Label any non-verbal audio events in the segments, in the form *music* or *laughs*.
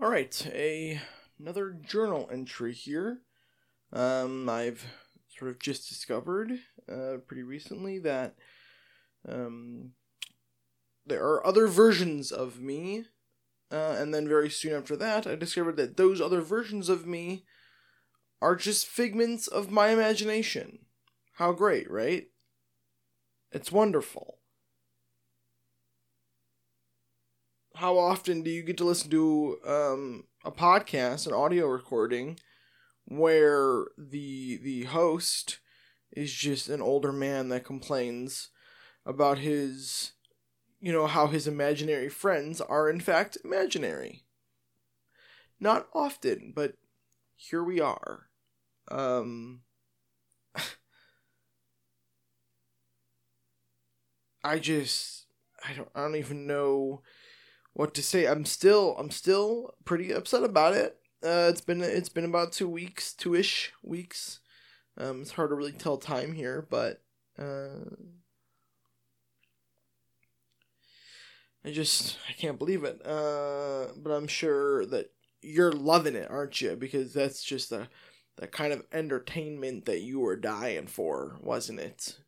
All right, a another journal entry here. Um, I've sort of just discovered uh, pretty recently that um, there are other versions of me, uh, and then very soon after that, I discovered that those other versions of me are just figments of my imagination. How great, right? It's wonderful. How often do you get to listen to um, a podcast, an audio recording, where the the host is just an older man that complains about his you know how his imaginary friends are in fact imaginary. Not often, but here we are. Um *laughs* I just I don't I don't even know what to say. I'm still I'm still pretty upset about it. Uh, it's been it's been about two weeks, two ish weeks. Um, it's hard to really tell time here, but uh, I just I can't believe it. Uh, but I'm sure that you're loving it, aren't you? Because that's just the the kind of entertainment that you were dying for, wasn't it?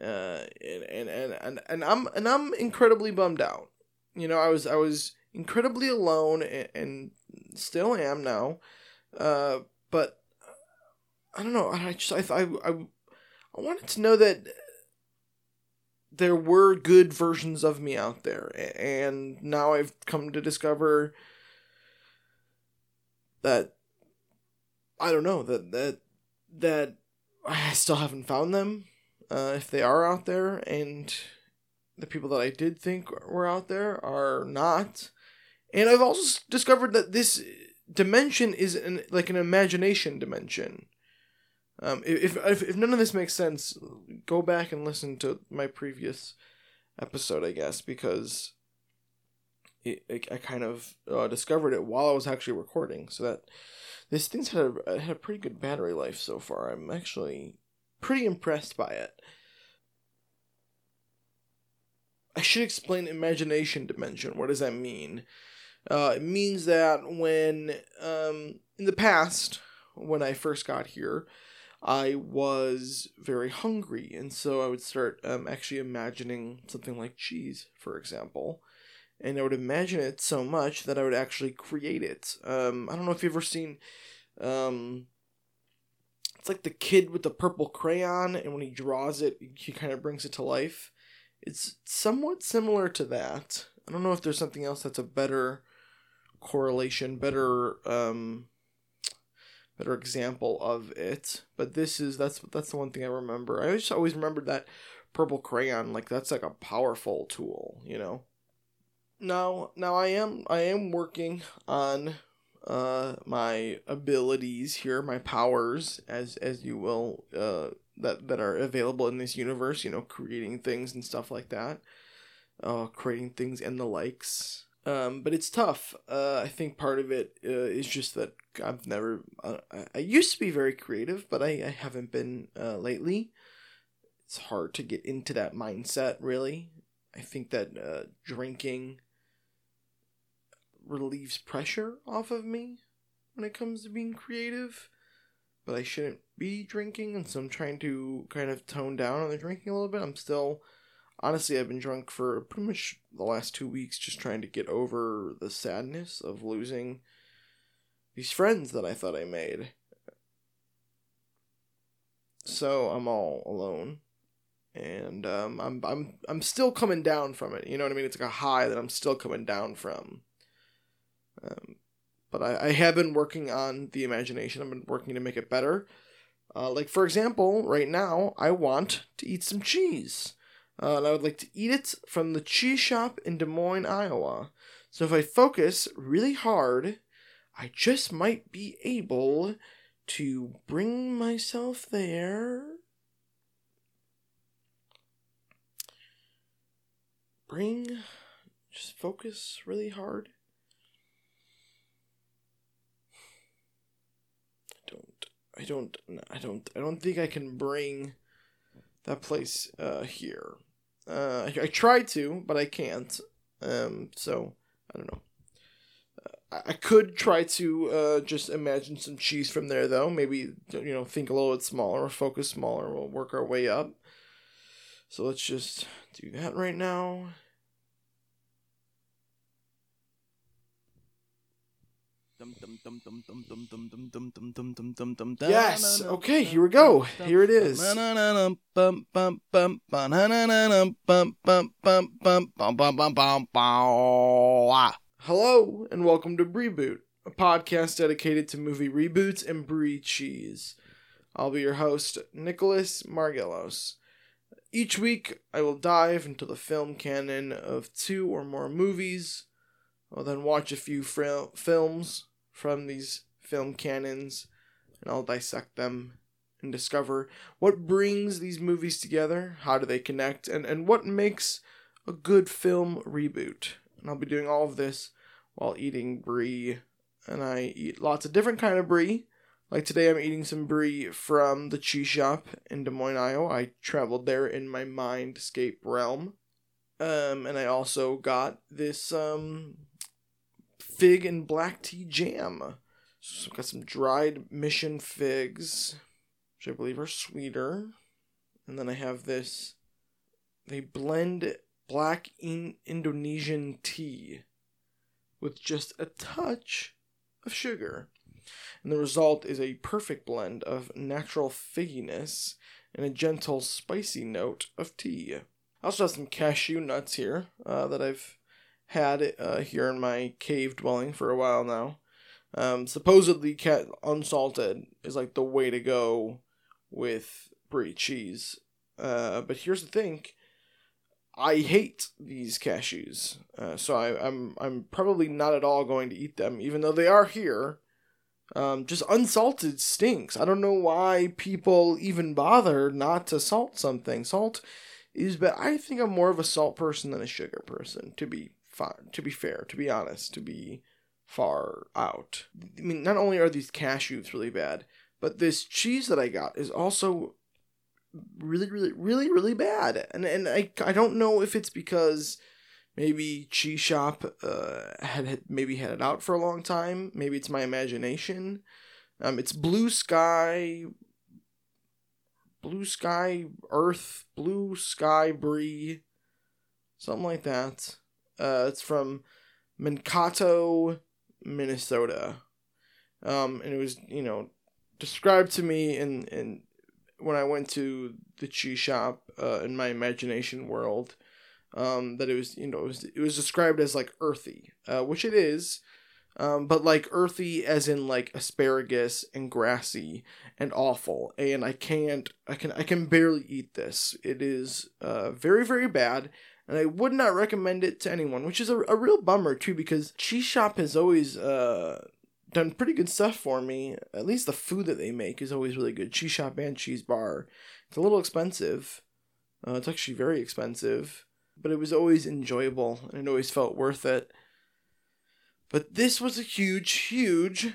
Uh, and, and, and, and, and I'm and I'm incredibly bummed out. You know, I was I was incredibly alone and, and still am now. Uh, but I don't know. I just I, I I I wanted to know that there were good versions of me out there, and now I've come to discover that I don't know that that that I still haven't found them. Uh, if they are out there, and the people that I did think were out there are not. And I've also discovered that this dimension is an, like an imagination dimension. Um, if, if if none of this makes sense, go back and listen to my previous episode, I guess, because it, it I kind of uh, discovered it while I was actually recording, so that this thing's had a had a pretty good battery life so far. I'm actually pretty impressed by it. I should explain imagination dimension. What does that mean? Uh, it means that when, um, in the past, when I first got here, I was very hungry, and so I would start um, actually imagining something like cheese, for example. And I would imagine it so much that I would actually create it. Um, I don't know if you've ever seen. Um, it's like the kid with the purple crayon, and when he draws it, he kind of brings it to life. It's somewhat similar to that. I don't know if there's something else that's a better correlation, better um better example of it. But this is that's that's the one thing I remember. I just always remembered that purple crayon like that's like a powerful tool, you know. Now now I am I am working on uh my abilities here, my powers as as you will uh that that are available in this universe. You know, creating things and stuff like that, uh, creating things and the likes. Um, but it's tough. Uh, I think part of it uh, is just that I've never. Uh, I used to be very creative, but I, I haven't been uh, lately. It's hard to get into that mindset, really. I think that uh, drinking relieves pressure off of me when it comes to being creative but I shouldn't be drinking, and so I'm trying to kind of tone down on the drinking a little bit. I'm still, honestly, I've been drunk for pretty much the last two weeks, just trying to get over the sadness of losing these friends that I thought I made. So I'm all alone, and um, I'm I'm I'm still coming down from it. You know what I mean? It's like a high that I'm still coming down from. Um, but I, I have been working on the imagination. I've been working to make it better. Uh, like for example, right now I want to eat some cheese, uh, and I would like to eat it from the cheese shop in Des Moines, Iowa. So if I focus really hard, I just might be able to bring myself there. Bring, just focus really hard. I don't I don't I don't think I can bring that place uh, here. Uh, I, I tried to, but I can't. Um, so I don't know. Uh, I I could try to uh, just imagine some cheese from there, though. Maybe you know, think a little bit smaller, focus smaller. We'll work our way up. So let's just do that right now. Yes. Okay. Here we go. Here it is. Hello and welcome to Brie Boot, a podcast dedicated to movie reboots and brie cheese. I'll be your host, Nicholas Margelos. Each week, I will dive into the film canon of two or more movies. I'll then watch a few fil- films from these film canons, and I'll dissect them and discover what brings these movies together, how do they connect, and, and what makes a good film reboot. And I'll be doing all of this while eating brie, and I eat lots of different kind of brie. Like today, I'm eating some brie from the cheese shop in Des Moines, Iowa. I traveled there in my mindscape realm. Um, and I also got this um, fig and black tea jam. So I've got some dried mission figs, which I believe are sweeter. And then I have this. They blend black in Indonesian tea with just a touch of sugar. And the result is a perfect blend of natural figginess and a gentle spicy note of tea. I also have some cashew nuts here uh, that I've had it uh, here in my cave dwelling for a while now. Um, supposedly, cat unsalted is like the way to go with brie cheese. Uh, but here's the thing: I hate these cashews, uh, so I, I'm I'm probably not at all going to eat them, even though they are here. Um, just unsalted stinks. I don't know why people even bother not to salt something. Salt is, but I think I'm more of a salt person than a sugar person. To be fine, to be fair, to be honest, to be far out. I mean, not only are these cashews really bad, but this cheese that I got is also really, really, really, really bad. And and I I don't know if it's because maybe cheese shop uh had, had maybe had it out for a long time. Maybe it's my imagination. Um, it's blue sky, blue sky earth, blue sky brie, something like that. Uh, it's from Mankato, Minnesota. Um, and it was you know described to me in in when I went to the cheese shop uh, in my imagination world, um, that it was you know it was it was described as like earthy, uh, which it is, um, but like earthy as in like asparagus and grassy and awful, and I can't I can I can barely eat this. It is uh, very very bad. And I would not recommend it to anyone, which is a, a real bummer too, because Cheese Shop has always uh, done pretty good stuff for me. At least the food that they make is always really good. Cheese shop and cheese bar. It's a little expensive. Uh, it's actually very expensive, but it was always enjoyable and it always felt worth it. But this was a huge, huge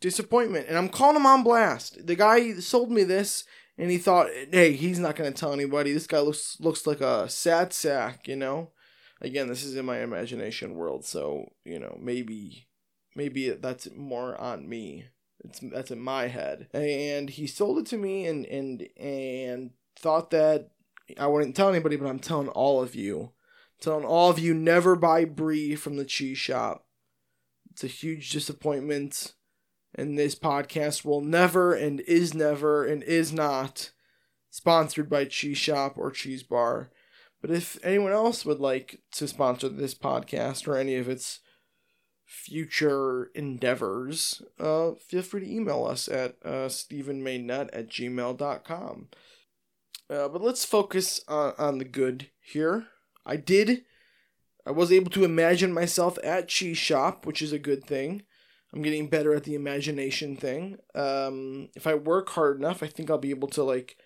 disappointment, and I'm calling him on blast. The guy sold me this, and he thought, "Hey, he's not gonna tell anybody. This guy looks looks like a sad sack," you know. Again, this is in my imagination world, so you know maybe maybe that's more on me. It's that's in my head. And he sold it to me and and and thought that I wouldn't tell anybody, but I'm telling all of you. telling all of you never buy brie from the cheese shop. It's a huge disappointment. And this podcast will never and is never and is not sponsored by Cheese Shop or Cheese Bar. But if anyone else would like to sponsor this podcast or any of its future endeavors, uh, feel free to email us at uh, stephenmaynut at gmail.com. Uh, but let's focus on, on the good here. I did, I was able to imagine myself at Cheese Shop, which is a good thing. I'm getting better at the imagination thing. Um, if I work hard enough, I think I'll be able to like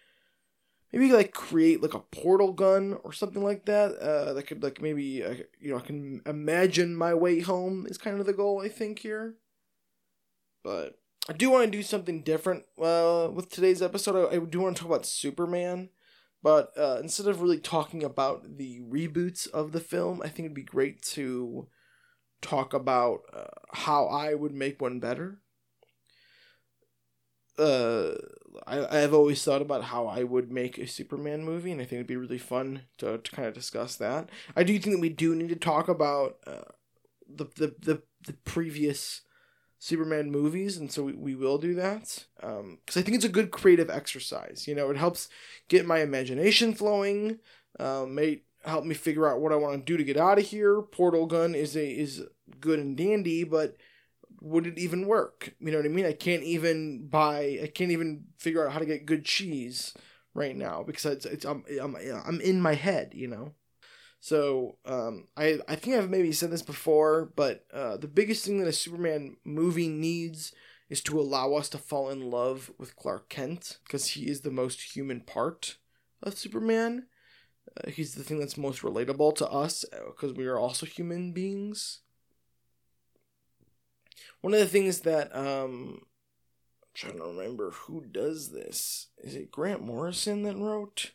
maybe like create like a portal gun or something like that. Uh, that could like maybe uh, you know I can imagine my way home is kind of the goal I think here. But I do want to do something different. Uh, with today's episode, I, I do want to talk about Superman. But uh, instead of really talking about the reboots of the film, I think it'd be great to talk about uh, how I would make one better. Uh, I, I've always thought about how I would make a Superman movie, and I think it'd be really fun to, to kind of discuss that. I do think that we do need to talk about uh, the, the, the, the previous Superman movies, and so we, we will do that. Because um, I think it's a good creative exercise. You know, it helps get my imagination flowing, um, help me figure out what I want to do to get out of here. Portal gun is a is good and dandy, but would it even work? You know what I mean? I can't even buy. I can't even figure out how to get good cheese right now because it's, it's I'm, I'm I'm in my head. You know. So um, I I think I've maybe said this before, but uh, the biggest thing that a Superman movie needs is to allow us to fall in love with Clark Kent because he is the most human part of Superman. Uh, he's the thing that's most relatable to us because uh, we are also human beings. One of the things that um, I'm trying to remember who does this. Is it Grant Morrison that wrote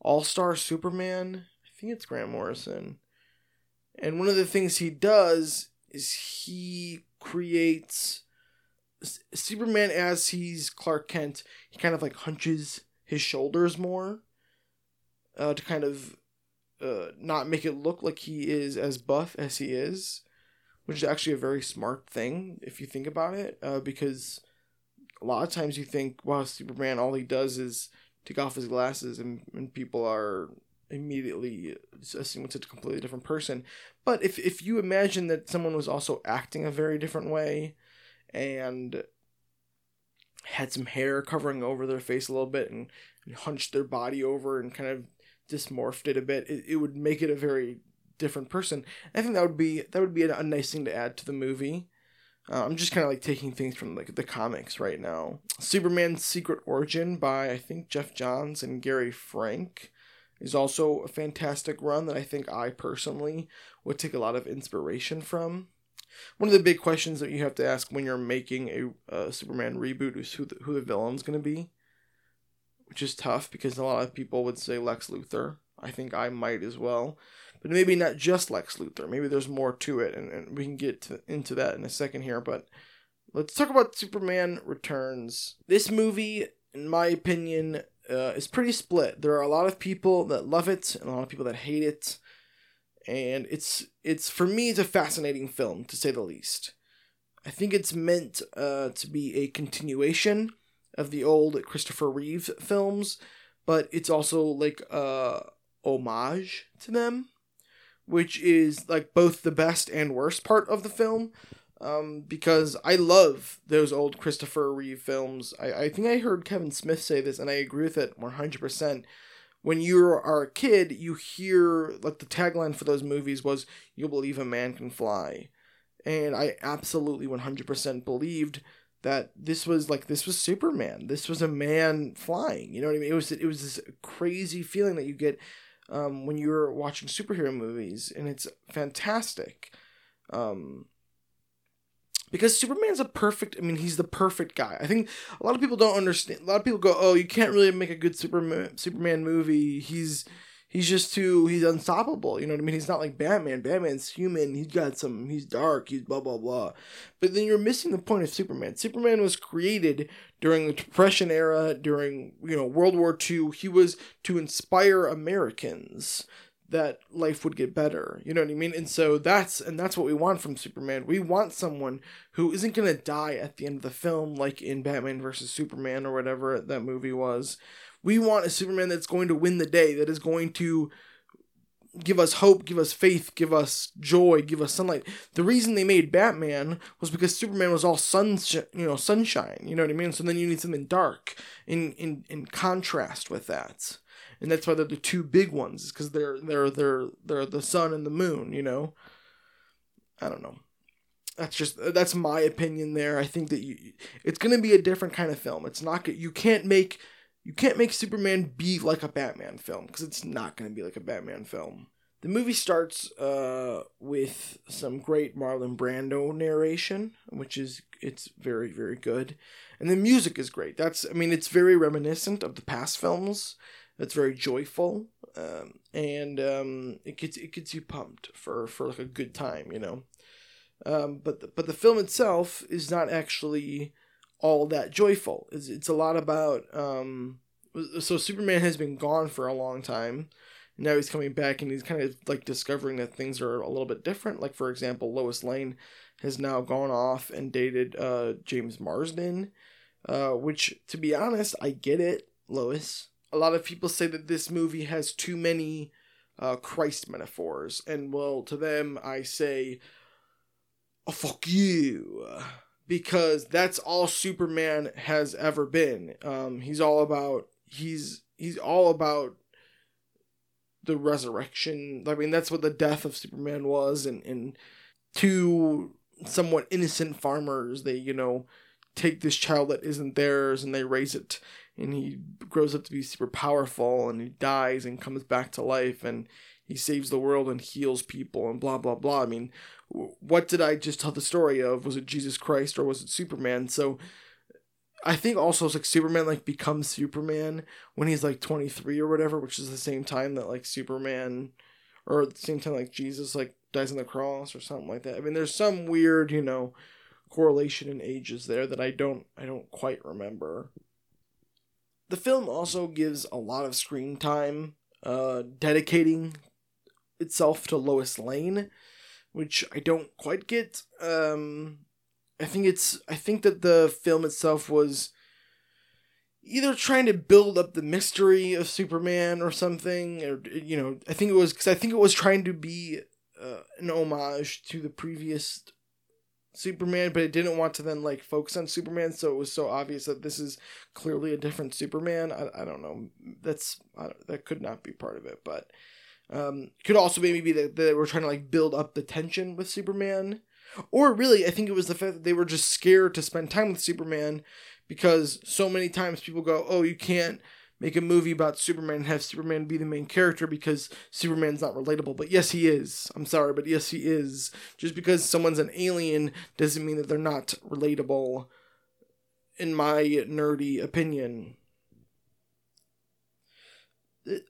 All Star Superman? I think it's Grant Morrison. And one of the things he does is he creates Superman as he's Clark Kent. He kind of like hunches his shoulders more uh, to kind of uh, not make it look like he is as buff as he is, which is actually a very smart thing if you think about it, uh, because a lot of times you think, wow, Superman, all he does is take off his glasses and, and people are immediately assuming it's a completely different person. But if, if you imagine that someone was also acting a very different way and had some hair covering over their face a little bit and, and hunched their body over and kind of dysmorphed it a bit, it, it would make it a very different person. I think that would be that would be a, a nice thing to add to the movie. Uh, I'm just kind of like taking things from like the comics right now. Superman's Secret Origin by I think Geoff Johns and Gary Frank is also a fantastic run that I think I personally would take a lot of inspiration from. One of the big questions that you have to ask when you're making a, a Superman reboot is who the, who the villain's going to be which is tough because a lot of people would say Lex Luthor. I think I might as well. But maybe not just Lex Luthor. Maybe there's more to it, and, and we can get to, into that in a second here. But let's talk about Superman Returns. This movie, in my opinion, uh, is pretty split. There are a lot of people that love it and a lot of people that hate it. And it's it's for me it's a fascinating film to say the least. I think it's meant uh, to be a continuation of the old Christopher Reeve films, but it's also like a homage to them, which is like both the best and worst part of the film. Um, because I love those old Christopher Reeve films. I, I think I heard Kevin Smith say this, and I agree with it 100%. When you are a kid, you hear, like, the tagline for those movies was, You'll believe a man can fly. And I absolutely 100% believed that this was like this was Superman. This was a man flying. You know what I mean? It was it was this crazy feeling that you get um, when you're watching superhero movies, and it's fantastic. Um, because Superman's a perfect. I mean, he's the perfect guy. I think a lot of people don't understand. A lot of people go, "Oh, you can't really make a good Superman Superman movie. He's he's just too he's unstoppable you know what i mean? He's not like batman. Batman's human. He's got some he's dark he's blah blah blah. But then you're missing the point of superman. Superman was created during the depression era during you know world war ii he was to inspire americans that life would get better. You know what i mean? And so that's and that's what we want from superman. We want someone who isn't going to die at the end of the film like in batman versus superman or whatever that movie was we want a Superman that's going to win the day, that is going to give us hope, give us faith, give us joy, give us sunlight. The reason they made Batman was because Superman was all sunshine, you know, sunshine. You know what I mean? So then you need something dark in in in contrast with that, and that's why they're the two big ones, because they're they're they're they're the sun and the moon. You know, I don't know. That's just that's my opinion there. I think that you, it's gonna be a different kind of film. It's not you can't make you can't make Superman be like a Batman film because it's not going to be like a Batman film. The movie starts uh, with some great Marlon Brando narration, which is it's very very good, and the music is great. That's I mean it's very reminiscent of the past films. It's very joyful. um, and um, it gets it gets you pumped for for like a good time, you know. Um, but the, but the film itself is not actually all that joyful. It's, it's a lot about um, so Superman has been gone for a long time. Now he's coming back and he's kind of like discovering that things are a little bit different. Like for example, Lois Lane has now gone off and dated uh, James Marsden, uh, which to be honest, I get it, Lois. A lot of people say that this movie has too many uh, Christ metaphors, and well, to them I say, oh, fuck you because that's all Superman has ever been. Um, he's all about he's he's all about the resurrection. I mean, that's what the death of Superman was, and and two somewhat innocent farmers, they you know take this child that isn't theirs and they raise it, and he grows up to be super powerful, and he dies and comes back to life, and he saves the world and heals people, and blah blah blah. I mean, what did I just tell the story of? Was it Jesus Christ or was it Superman? So I think also it's like Superman like becomes Superman when he's like 23 or whatever, which is the same time that like Superman or at the same time like Jesus like dies on the cross or something like that. I mean there's some weird, you know, correlation in ages there that I don't I don't quite remember. The film also gives a lot of screen time uh dedicating itself to Lois Lane which I don't quite get. Um, I think it's I think that the film itself was either trying to build up the mystery of Superman or something, or you know, I think it was because I think it was trying to be uh, an homage to the previous Superman, but it didn't want to then like focus on Superman, so it was so obvious that this is clearly a different Superman. I, I don't know. That's I that could not be part of it, but um, could also maybe be that they were trying to like build up the tension with Superman, or really, I think it was the fact that they were just scared to spend time with Superman because so many times people go, "Oh, you can't make a movie about Superman and have Superman be the main character because Superman's not relatable." But yes, he is. I'm sorry, but yes, he is. Just because someone's an alien doesn't mean that they're not relatable. In my nerdy opinion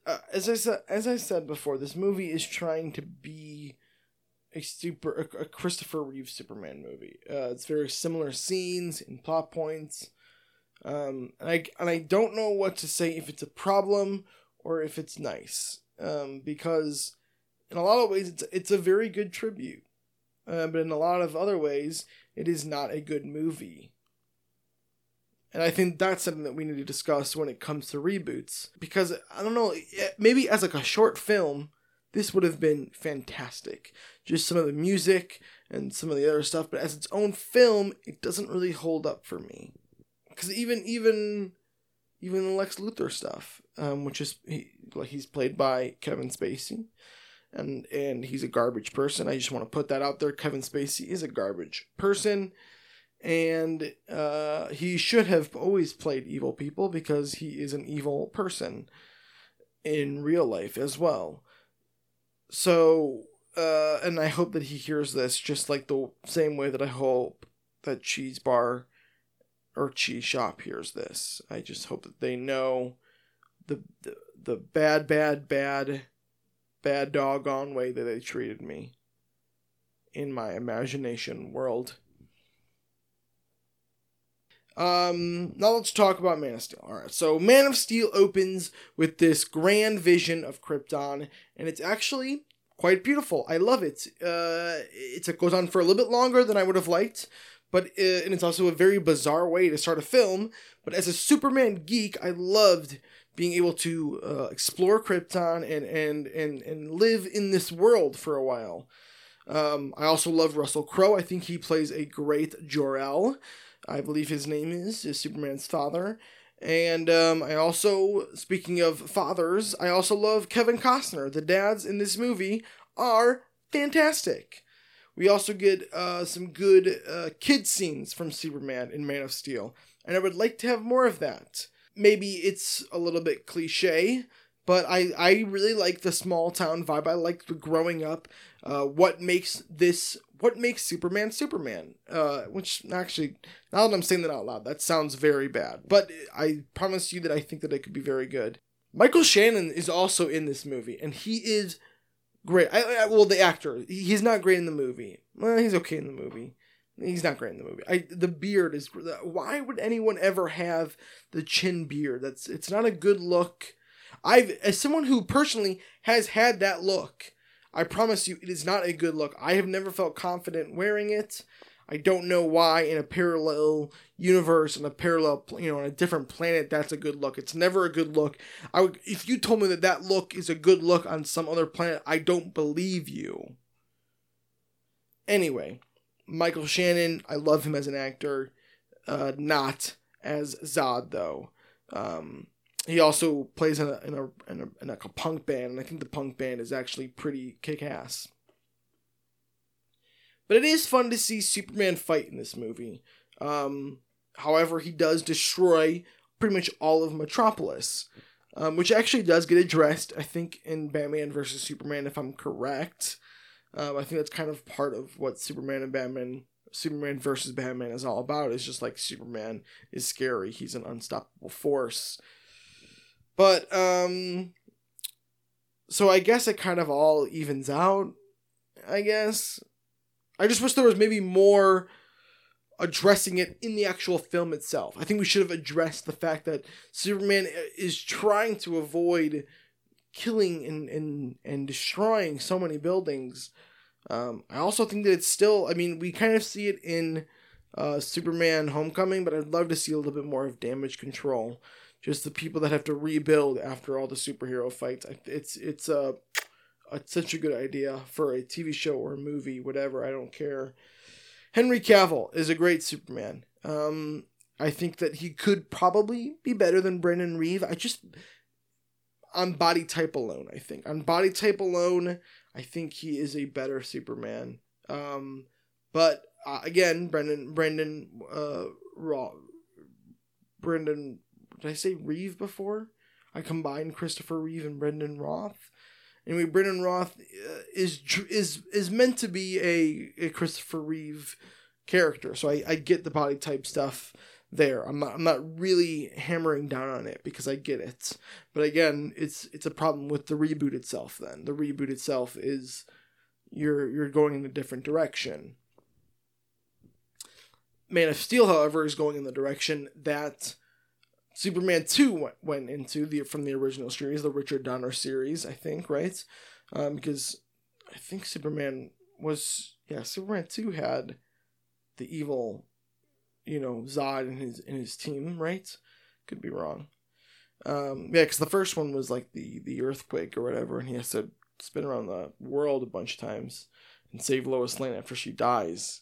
uh, as I said, as I said before, this movie is trying to be a super a, a Christopher Reeve Superman movie. Uh, it's very similar scenes and plot points, um, and I and I don't know what to say if it's a problem or if it's nice, um, because in a lot of ways it's it's a very good tribute, uh, but in a lot of other ways it is not a good movie. And I think that's something that we need to discuss when it comes to reboots. Because, I don't know, maybe as like a short film, this would have been fantastic. Just some of the music and some of the other stuff, but as its own film, it doesn't really hold up for me. Because even, even, even the Lex Luthor stuff, um, which is, he, like, he's played by Kevin Spacey. And, and he's a garbage person. I just want to put that out there. Kevin Spacey is a garbage person and uh, he should have always played evil people because he is an evil person in real life as well. So, uh, and I hope that he hears this just like the same way that I hope that Cheese Bar or Cheese Shop hears this. I just hope that they know the the, the bad, bad, bad, bad doggone way that they treated me in my imagination world. Um, now let's talk about Man of Steel. All right, so Man of Steel opens with this grand vision of Krypton, and it's actually quite beautiful. I love it. Uh, it goes on for a little bit longer than I would have liked, but uh, and it's also a very bizarre way to start a film. But as a Superman geek, I loved being able to uh, explore Krypton and and and and live in this world for a while. Um, I also love Russell Crowe. I think he plays a great Jor El. I believe his name is, is Superman's father. And um, I also, speaking of fathers, I also love Kevin Costner. The dads in this movie are fantastic. We also get uh, some good uh, kid scenes from Superman in Man of Steel, and I would like to have more of that. Maybe it's a little bit cliche, but I, I really like the small town vibe. I like the growing up. Uh, what makes this what makes Superman Superman? Uh, which actually, now that I'm saying that out loud, that sounds very bad. But I promise you that I think that it could be very good. Michael Shannon is also in this movie, and he is great. I, I well, the actor, he's not great in the movie. Well, he's okay in the movie. He's not great in the movie. I the beard is. Why would anyone ever have the chin beard? That's it's not a good look. I've as someone who personally has had that look. I promise you, it is not a good look. I have never felt confident wearing it. I don't know why in a parallel universe, in a parallel, you know, on a different planet, that's a good look. It's never a good look. I would, if you told me that that look is a good look on some other planet, I don't believe you. Anyway, Michael Shannon, I love him as an actor, uh, not as Zod though. Um, he also plays in a, in a in a in a punk band, and I think the punk band is actually pretty kick ass. But it is fun to see Superman fight in this movie. Um, however, he does destroy pretty much all of Metropolis, um, which actually does get addressed, I think, in Batman versus Superman, if I'm correct. Um, I think that's kind of part of what Superman and Batman, Superman versus Batman is all about. It's just like Superman is scary, he's an unstoppable force. But, um, so I guess it kind of all evens out, I guess. I just wish there was maybe more addressing it in the actual film itself. I think we should have addressed the fact that Superman is trying to avoid killing and and, and destroying so many buildings. Um, I also think that it's still. I mean, we kind of see it in uh, Superman Homecoming, but I'd love to see a little bit more of damage control. Just the people that have to rebuild after all the superhero fights. It's it's a it's such a good idea for a TV show or a movie, whatever. I don't care. Henry Cavill is a great Superman. Um, I think that he could probably be better than Brandon Reeve. I just on body type alone, I think on body type alone, I think he is a better Superman. Um, but uh, again, Brendan Brendan uh, Raw, Brendan. Did I say Reeve before? I combined Christopher Reeve and Brendan Routh. Anyway, Brendan Routh uh, is is is meant to be a, a Christopher Reeve character, so I, I get the body type stuff there. I'm not I'm not really hammering down on it because I get it. But again, it's it's a problem with the reboot itself then. The reboot itself is you're you're going in a different direction. Man of Steel, however, is going in the direction that Superman 2 went, went into the from the original series, the Richard Donner series, I think, right? Um, because I think Superman was yeah, Superman 2 had the evil, you know, Zod and his in his team, right? Could be wrong. Um, yeah, because the first one was like the the earthquake or whatever, and he has to spin around the world a bunch of times and save Lois Lane after she dies.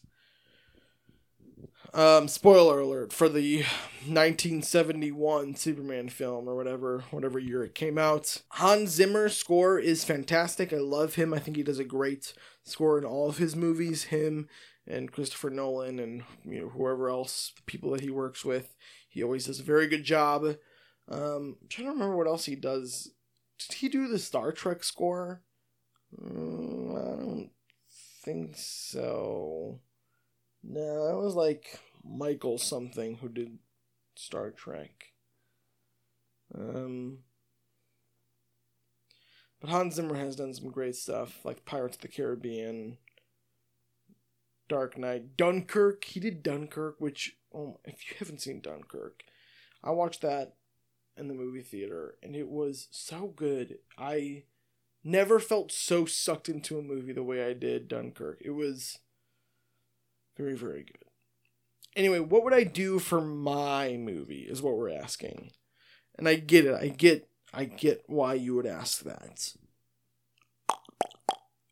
Um, spoiler alert for the 1971 Superman film or whatever, whatever year it came out. Hans Zimmer's score is fantastic. I love him. I think he does a great score in all of his movies. Him and Christopher Nolan and you know whoever else, the people that he works with, he always does a very good job. Um, I'm trying to remember what else he does. Did he do the Star Trek score? Mm, I don't think so. No, that was like Michael something who did Star Trek. Um, but Hans Zimmer has done some great stuff, like Pirates of the Caribbean, Dark Knight, Dunkirk. He did Dunkirk, which, oh, if you haven't seen Dunkirk, I watched that in the movie theater, and it was so good. I never felt so sucked into a movie the way I did Dunkirk. It was very, very good. Anyway, what would I do for my movie is what we're asking. And I get it. I get I get why you would ask that.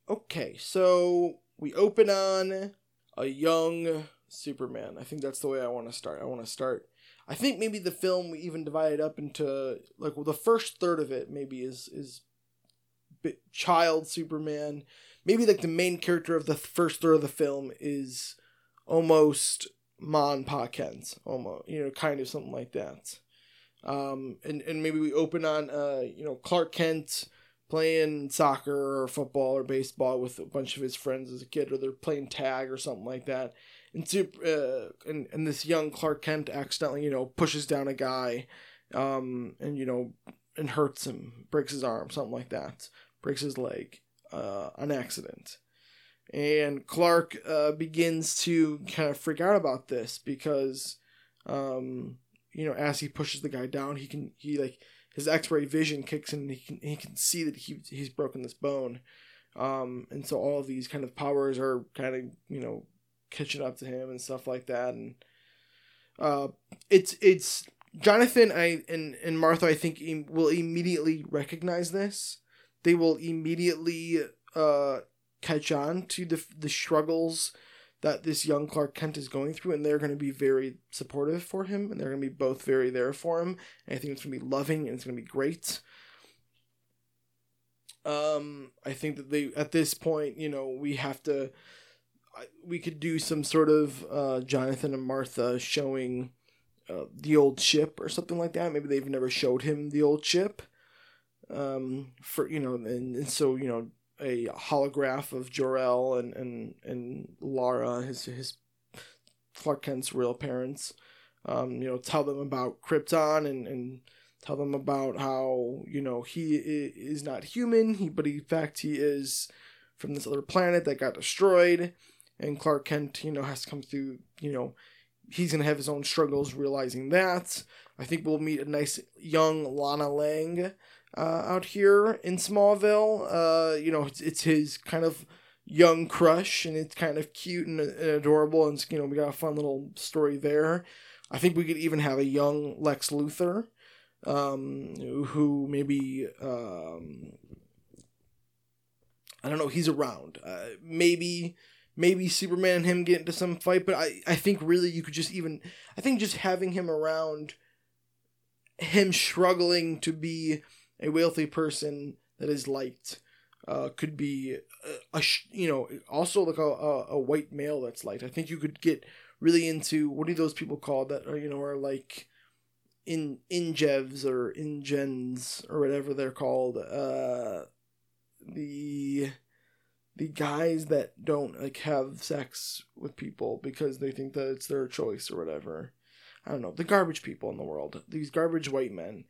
Okay, so we open on a young Superman. I think that's the way I want to start. I want to start I think maybe the film we even divided up into like well the first third of it maybe is is child Superman. Maybe like the main character of the first third of the film is almost Mon Kent, almost, you know, kind of something like that. Um, and, and maybe we open on, uh, you know, Clark Kent playing soccer or football or baseball with a bunch of his friends as a kid, or they're playing tag or something like that. And, super, uh, and, and this young Clark Kent accidentally, you know, pushes down a guy, um, and, you know, and hurts him, breaks his arm, something like that, breaks his leg, uh, an accident. And Clark uh, begins to kind of freak out about this because, um, you know, as he pushes the guy down, he can he like his X-ray vision kicks in. And he can he can see that he he's broken this bone, um, and so all of these kind of powers are kind of you know catching up to him and stuff like that. And uh, it's it's Jonathan I and and Martha I think will immediately recognize this. They will immediately uh, catch on to the the struggles that this young Clark Kent is going through, and they're going to be very supportive for him, and they're going to be both very there for him. And I think it's going to be loving, and it's going to be great. Um, I think that they at this point, you know, we have to, we could do some sort of uh, Jonathan and Martha showing uh, the old ship or something like that. Maybe they've never showed him the old ship. Um, for you know, and, and so you know, a holograph of Jor-El and and and Lara, his his Clark Kent's real parents. Um, you know, tell them about Krypton and and tell them about how you know he is not human. He but in fact he is from this other planet that got destroyed, and Clark Kent you know has to come through. You know, he's gonna have his own struggles realizing that. I think we'll meet a nice young Lana Lang uh, out here in Smallville. Uh, you know, it's, it's his kind of young crush, and it's kind of cute and, and adorable, and you know, we got a fun little story there. I think we could even have a young Lex Luthor, um, who maybe um, I don't know, he's around. Uh, maybe maybe Superman and him get into some fight, but I, I think really you could just even I think just having him around him struggling to be a wealthy person that is liked uh, could be a, a, you know also like a, a, white male that's liked. I think you could get really into what are those people called that are you know are like in injevs or ingens or whatever they're called. Uh, the the guys that don't like have sex with people because they think that it's their choice or whatever. I don't know the garbage people in the world. These garbage white men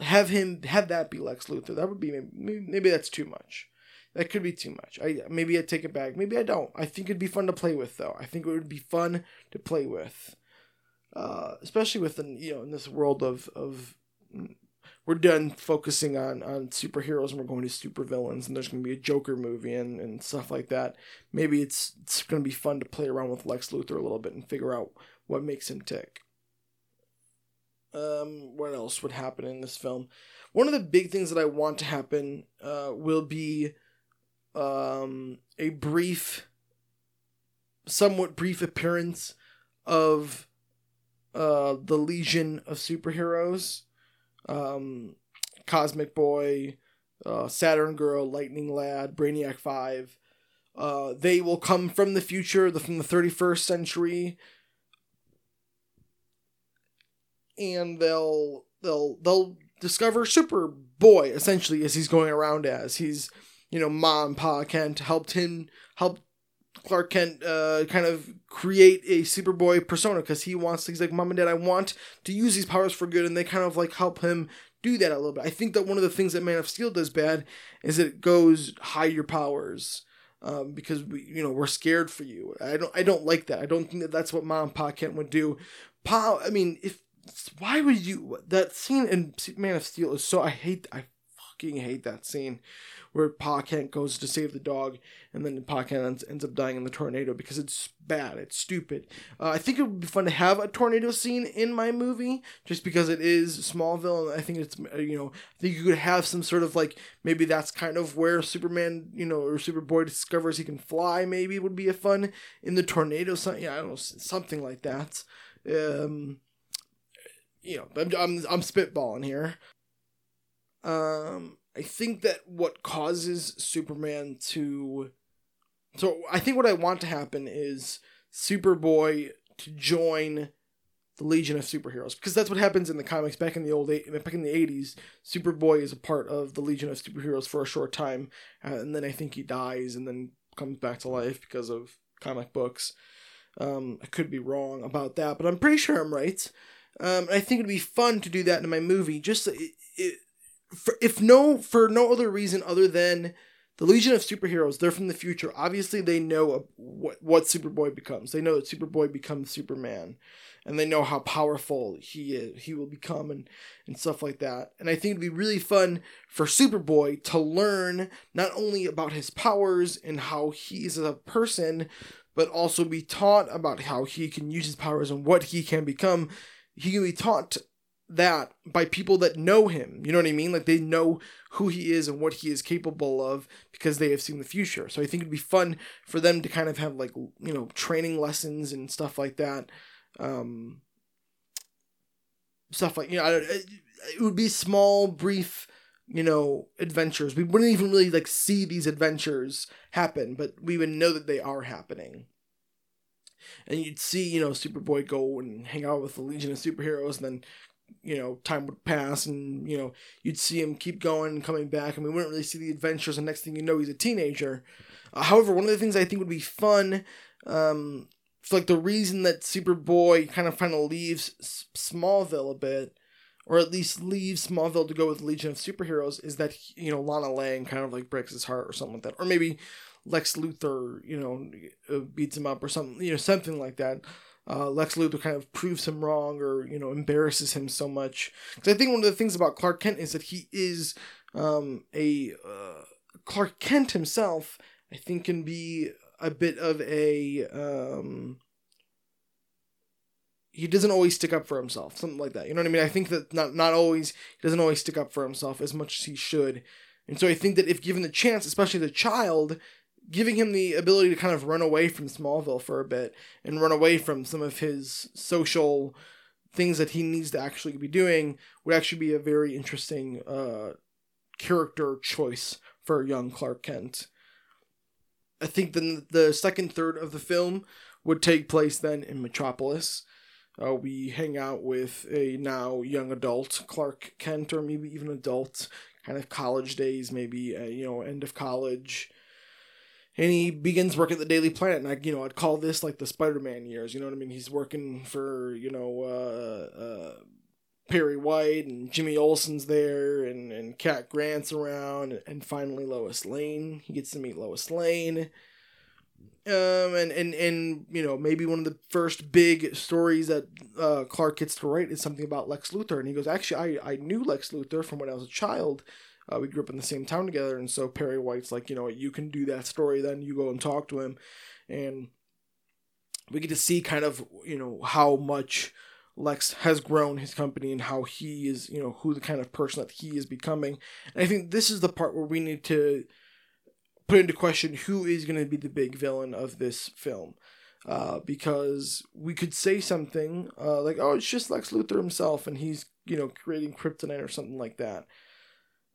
have him have that be Lex Luthor. That would be maybe, maybe that's too much. That could be too much. I maybe I take it back. Maybe I don't. I think it'd be fun to play with though. I think it would be fun to play with, uh, especially within you know in this world of of we're done focusing on on superheroes and we're going to supervillains and there's going to be a Joker movie and and stuff like that. Maybe it's it's going to be fun to play around with Lex Luthor a little bit and figure out what makes him tick. Um, what else would happen in this film? One of the big things that I want to happen uh, will be um, a brief, somewhat brief appearance of uh, the Legion of Superheroes, um, Cosmic Boy, uh, Saturn Girl, Lightning Lad, Brainiac Five. Uh, they will come from the future, the, from the 31st century, and they'll they'll they'll discover Superboy essentially as he's going around as he's you know mom pa Kent helped him help Clark Kent uh, kind of create a Superboy persona because he wants he's like mom and dad I want to use these powers for good and they kind of like help him do that a little bit. I think that one of the things that Man of Steel does bad is it goes hide your powers. Um, because we, you know, we're scared for you. I don't, I don't like that. I don't think that that's what Mom and Pa Kent would do. Pa, I mean, if why would you that scene in Man of Steel is so I hate I fucking hate that scene where Pa Kent goes to save the dog and then Pa Kent ends, ends up dying in the tornado because it's bad it's stupid uh, I think it would be fun to have a tornado scene in my movie just because it is Smallville and I think it's uh, you know I think you could have some sort of like maybe that's kind of where Superman you know or Superboy discovers he can fly maybe it would be a fun in the tornado something yeah I don't know something like that um you know, I'm, I'm, I'm spitballing here. Um, I think that what causes Superman to. So I think what I want to happen is Superboy to join the Legion of Superheroes because that's what happens in the comics back in the old back in the 80s Superboy is a part of the Legion of Superheroes for a short time uh, and then I think he dies and then comes back to life because of comic books um, I could be wrong about that but I'm pretty sure I'm right um, I think it'd be fun to do that in my movie. Just it, it, for, if no for no other reason other than the Legion of Superheroes, they're from the future. Obviously, they know what what Superboy becomes. They know that Superboy becomes Superman, and they know how powerful he is, he will become, and and stuff like that. And I think it'd be really fun for Superboy to learn not only about his powers and how he is a person, but also be taught about how he can use his powers and what he can become. He can be taught that by people that know him. You know what I mean? Like they know who he is and what he is capable of because they have seen the future. So I think it'd be fun for them to kind of have like, you know, training lessons and stuff like that. Um, stuff like, you know, it, it would be small, brief, you know, adventures. We wouldn't even really like see these adventures happen, but we would know that they are happening and you'd see you know Superboy go and hang out with the Legion of Superheroes, and then you know, time would pass and, you know, you'd see him keep going and coming back and we wouldn't really see the adventures. And next thing you know he's a teenager. Uh, however, one of the things I think would be fun, um, like the reason that Superboy kind of kind of leaves Smallville a bit, or at least leaves Smallville to go with Legion of Superheroes, is that you know Lana Lang kind of like breaks his heart or something like that, or maybe Lex Luthor you know uh, beats him up or something you know something like that uh, Lex Luthor kind of proves him wrong or you know embarrasses him so much. Because I think one of the things about Clark Kent is that he is um, a uh, Clark Kent himself. I think can be a bit of a um, he doesn't always stick up for himself, something like that. You know what I mean? I think that not not always he doesn't always stick up for himself as much as he should. And so I think that if given the chance, especially the child, giving him the ability to kind of run away from Smallville for a bit and run away from some of his social things that he needs to actually be doing would actually be a very interesting uh, character choice for young Clark Kent. I think then the second third of the film would take place then in Metropolis. Uh, we hang out with a now young adult Clark Kent, or maybe even adult, kind of college days, maybe uh, you know end of college and he begins work at the Daily Planet. And I, you know, I'd call this like the Spider-Man years. You know what I mean? He's working for you know uh, uh, Perry White and Jimmy Olsen's there, and and Cat Grant's around, and finally Lois Lane. He gets to meet Lois Lane. Um, and, and, and, you know, maybe one of the first big stories that uh, Clark gets to write is something about Lex Luthor. And he goes, actually, I, I knew Lex Luthor from when I was a child uh, we grew up in the same town together, and so Perry White's like, you know, you can do that story. Then you go and talk to him, and we get to see kind of you know how much Lex has grown his company and how he is, you know, who the kind of person that he is becoming. And I think this is the part where we need to put into question who is going to be the big villain of this film. Uh, because we could say something uh, like, "Oh, it's just Lex Luthor himself, and he's you know creating kryptonite or something like that."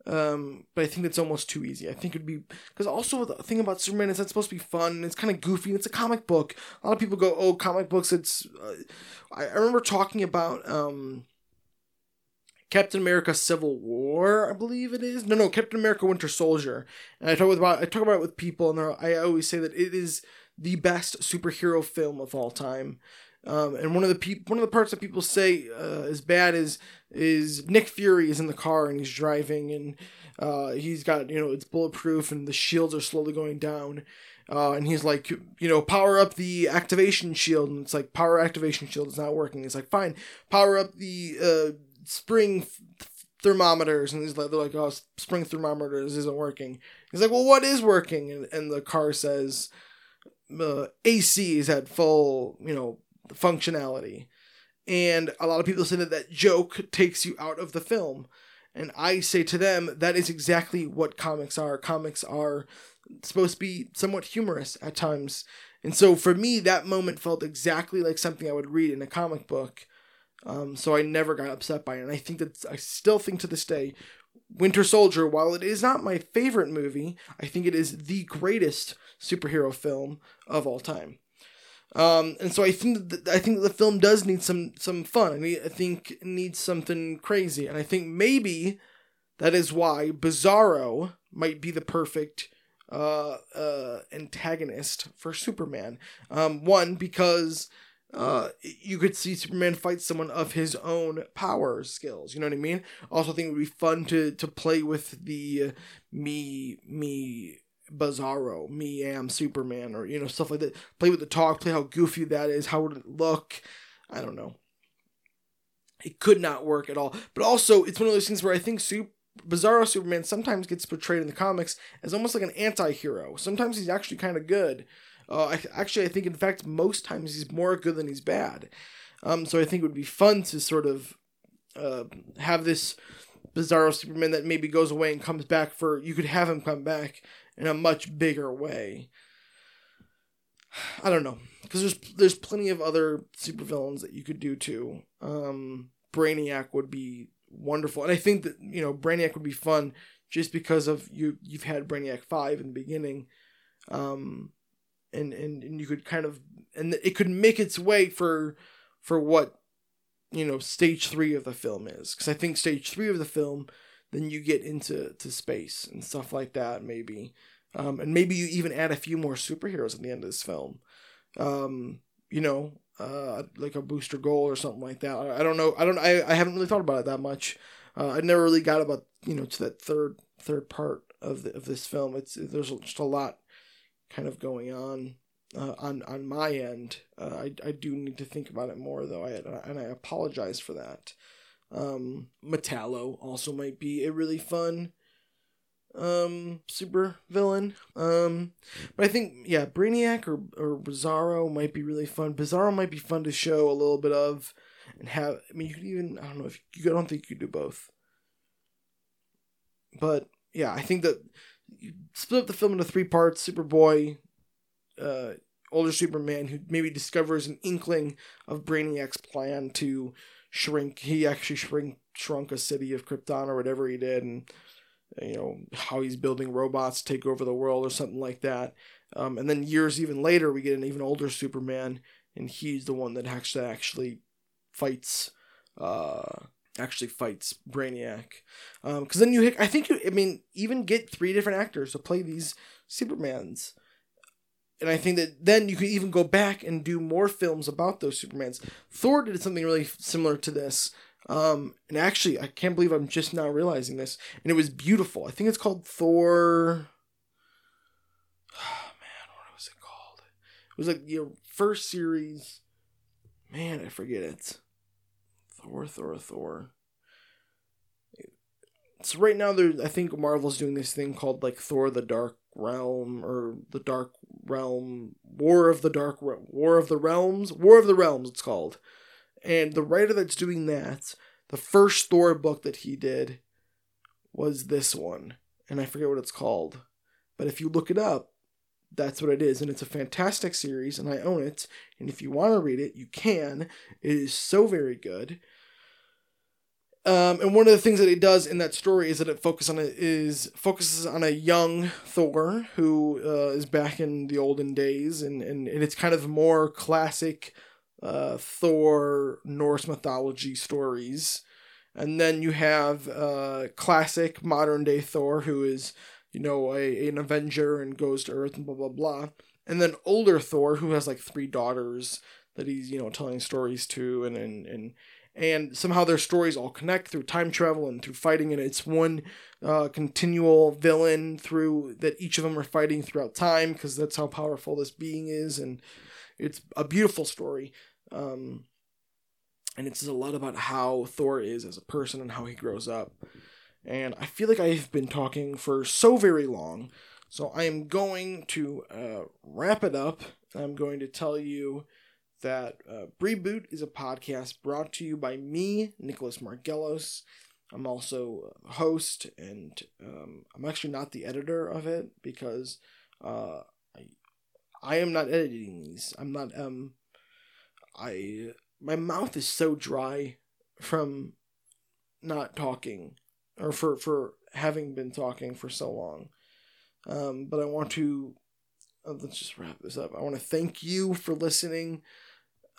Um, but I think that's almost too easy. I think it'd be because also the thing about Superman is that's supposed to be fun. It's kind of goofy. It's a comic book. A lot of people go, "Oh, comic books." It's. Uh, I, I remember talking about um, Captain America: Civil War. I believe it is. No, no, Captain America: Winter Soldier. And I talk with about I talk about it with people, and I always say that it is the best superhero film of all time. Um, and one of the pe- one of the parts that people say uh, is bad is is Nick Fury is in the car and he's driving and uh, he's got you know it's bulletproof and the shields are slowly going down. Uh, and he's like, you know, power up the activation shield, and it's like power activation shield is not working. He's like, fine, power up the uh, spring thermometers, and he's like, they're like, oh, spring thermometers isn't working. He's like, well, what is working? And, and the car says, uh, AC is at full, you know, functionality. And a lot of people say that that joke takes you out of the film. And I say to them, that is exactly what comics are. Comics are supposed to be somewhat humorous at times. And so for me, that moment felt exactly like something I would read in a comic book. Um, so I never got upset by it. And I think that I still think to this day, Winter Soldier, while it is not my favorite movie, I think it is the greatest superhero film of all time. Um, and so I think that I think that the film does need some some fun. I mean, I think it needs something crazy, and I think maybe that is why Bizarro might be the perfect uh, uh, antagonist for Superman. Um, one because uh, you could see Superman fight someone of his own power skills. You know what I mean? Also, think it would be fun to to play with the uh, me me Bizarro, me am Superman, or you know stuff like that. Play with the talk, play how goofy that is. How would it look? I don't know. It could not work at all. But also, it's one of those things where I think Super. Bizarro Superman sometimes gets portrayed in the comics as almost like an anti-hero. Sometimes he's actually kind of good. Uh, I, actually, I think in fact most times he's more good than he's bad. Um, so I think it would be fun to sort of uh, have this Bizarro Superman that maybe goes away and comes back for. You could have him come back in a much bigger way. I don't know because there's there's plenty of other supervillains that you could do too. Um, Brainiac would be wonderful, and I think that you know Brainiac would be fun just because of you. You've had Brainiac five in the beginning, um, and and and you could kind of and it could make its way for for what you know stage three of the film is because I think stage three of the film then you get into to space and stuff like that maybe um, and maybe you even add a few more superheroes at the end of this film um, you know uh, like a Booster Gold or something like that I, don't know I don't I, I haven't really thought about it that much uh, I never really got about you know to that third third part of the, of this film it's there's just a lot kind of going on uh, on on my end. Uh, I I do need to think about it more though. I and I apologize for that. Um, Metallo also might be a really fun um super villain. Um, but I think yeah, Brainiac or or Bizarro might be really fun. Bizarro might be fun to show a little bit of and have. I mean, you could even I don't know if you. I don't think you could do both. But yeah, I think that you split up the film into three parts: Superboy, uh, older Superman who maybe discovers an inkling of Brainiac's plan to shrink. He actually shrink shrunk a city of Krypton or whatever he did, and you know how he's building robots to take over the world or something like that. Um, and then years even later, we get an even older Superman, and he's the one that actually actually fights. Uh, actually fights Brainiac. Because um, then you, I think you, I mean, even get three different actors to play these Supermans and I think that then you could even go back and do more films about those Supermans. Thor did something really similar to this. Um, and actually, I can't believe I'm just now realizing this. And it was beautiful. I think it's called Thor. *sighs* Oh, man, what was it called? It was like your first series. Man, I forget it. Thor, Thor, Thor. So right now, there, I think Marvel's doing this thing called like Thor: The Dark Realm or the Dark Realm, War of the Dark War of the Realms, War of the Realms. It's called, and the writer that's doing that, the first Thor book that he did, was this one, and I forget what it's called, but if you look it up, that's what it is, and it's a fantastic series, and I own it. And if you want to read it, you can. It is so very good. Um, and one of the things that it does in that story is that it focuses on a, is focuses on a young Thor who uh, is back in the olden days, and, and, and it's kind of more classic uh, Thor Norse mythology stories. And then you have uh, classic modern day Thor who is you know a, an Avenger and goes to Earth and blah blah blah. And then older Thor who has like three daughters that he's you know telling stories to and and and and somehow their stories all connect through time travel and through fighting and it's one uh, continual villain through that each of them are fighting throughout time because that's how powerful this being is and it's a beautiful story. Um, and it's a lot about how thor is as a person and how he grows up. And i feel like i've been talking for so very long so i am going to uh, wrap it up. I'm going to tell you that uh, Brie Boot is a podcast brought to you by me, Nicholas Margelos. I'm also a host, and um, I'm actually not the editor of it because uh, I, I am not editing these. I'm not. Um, I my mouth is so dry from not talking, or for for having been talking for so long. Um, but I want to. Uh, let's just wrap this up. I want to thank you for listening.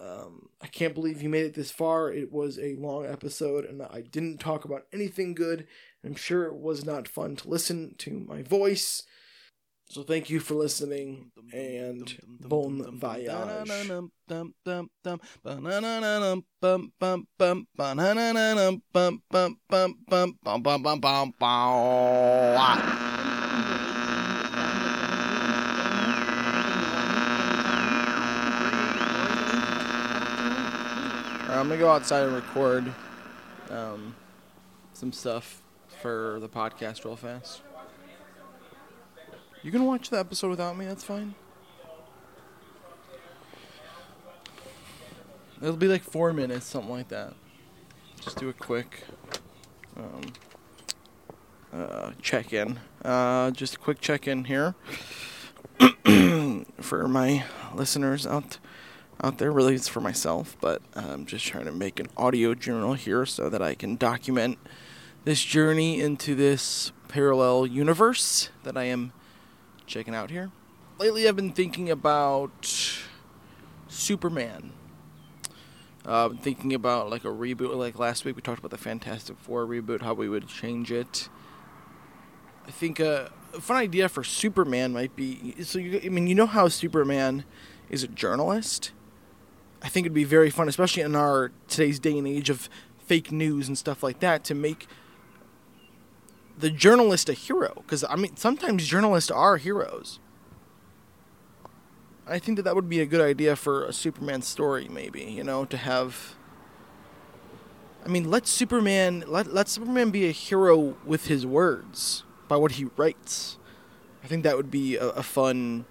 Um, I can't believe you made it this far. It was a long episode, and I didn't talk about anything good. I'm sure it was not fun to listen to my voice. So thank you for listening and bon voyage. I'm gonna go outside and record um, some stuff for the podcast real fast. You can watch the episode without me. That's fine. It'll be like four minutes, something like that. Just do a quick um, uh, check in. Uh, just a quick check in here *coughs* for my listeners out out there. Really, it's for myself, but I'm just trying to make an audio journal here so that I can document this journey into this parallel universe that I am checking out here. Lately, I've been thinking about Superman. Uh, thinking about like a reboot. Like last week, we talked about the Fantastic Four reboot, how we would change it. I think a, a fun idea for Superman might be so. You, I mean, you know how Superman is a journalist. I think it'd be very fun, especially in our today's day and age of fake news and stuff like that, to make the journalist a hero. Because I mean, sometimes journalists are heroes. I think that that would be a good idea for a Superman story, maybe. You know, to have. I mean, let Superman let let Superman be a hero with his words by what he writes. I think that would be a, a fun,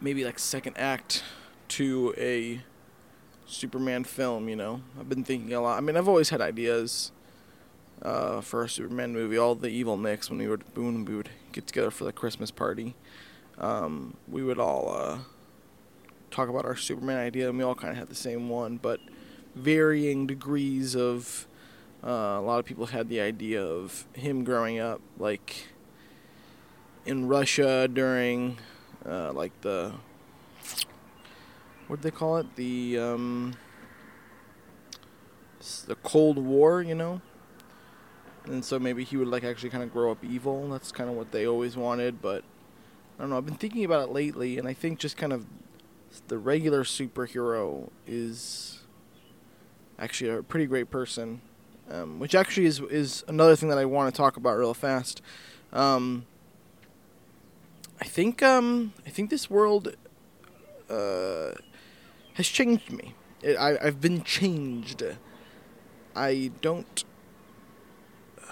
maybe like second act to a Superman film, you know. I've been thinking a lot. I mean, I've always had ideas uh, for a Superman movie. All the evil Nicks, when we would when we would get together for the Christmas party, um, we would all uh, talk about our Superman idea, and we all kind of had the same one, but varying degrees of. Uh, a lot of people had the idea of him growing up, like in Russia during, uh, like the what do they call it? The um, the Cold War, you know. And so maybe he would like actually kind of grow up evil. That's kind of what they always wanted, but I don't know. I've been thinking about it lately, and I think just kind of the regular superhero is actually a pretty great person, um, which actually is is another thing that I want to talk about real fast. Um, I think um, I think this world uh, has changed me. It, I, I've been changed. I don't.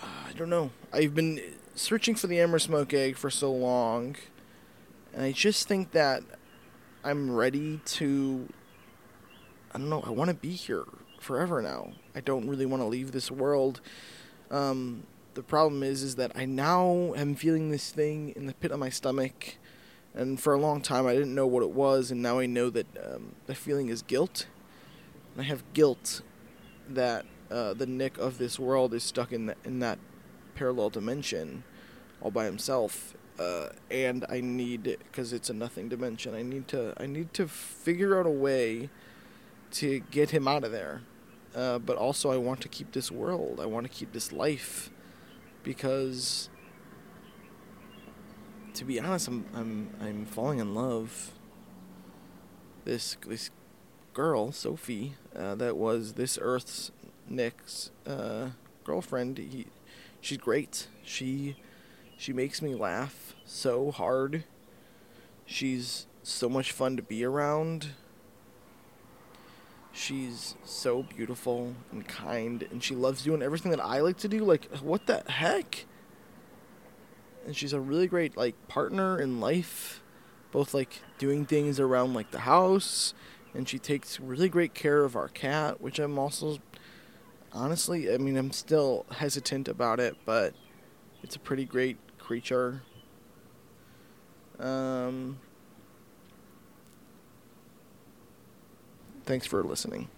I don't know. I've been searching for the Emersmoke egg for so long, and I just think that I'm ready to. I don't know. I want to be here forever now. I don't really want to leave this world. Um, the problem is, is that I now am feeling this thing in the pit of my stomach and for a long time I didn't know what it was, and now I know that um, the feeling is guilt. And I have guilt that uh, the Nick of this world is stuck in the, in that parallel dimension, all by himself, uh, and I need because it's a nothing dimension. I need to I need to figure out a way to get him out of there. Uh, but also, I want to keep this world. I want to keep this life because to be honest, I'm I'm I'm falling in love. This this girl, Sophie, uh, that was this Earth's Nick's uh, girlfriend. He, she's great. She she makes me laugh so hard. She's so much fun to be around. She's so beautiful and kind, and she loves doing everything that I like to do. Like, what the heck? And she's a really great like partner in life both like doing things around like the house and she takes really great care of our cat which i'm also honestly i mean i'm still hesitant about it but it's a pretty great creature. Um thanks for listening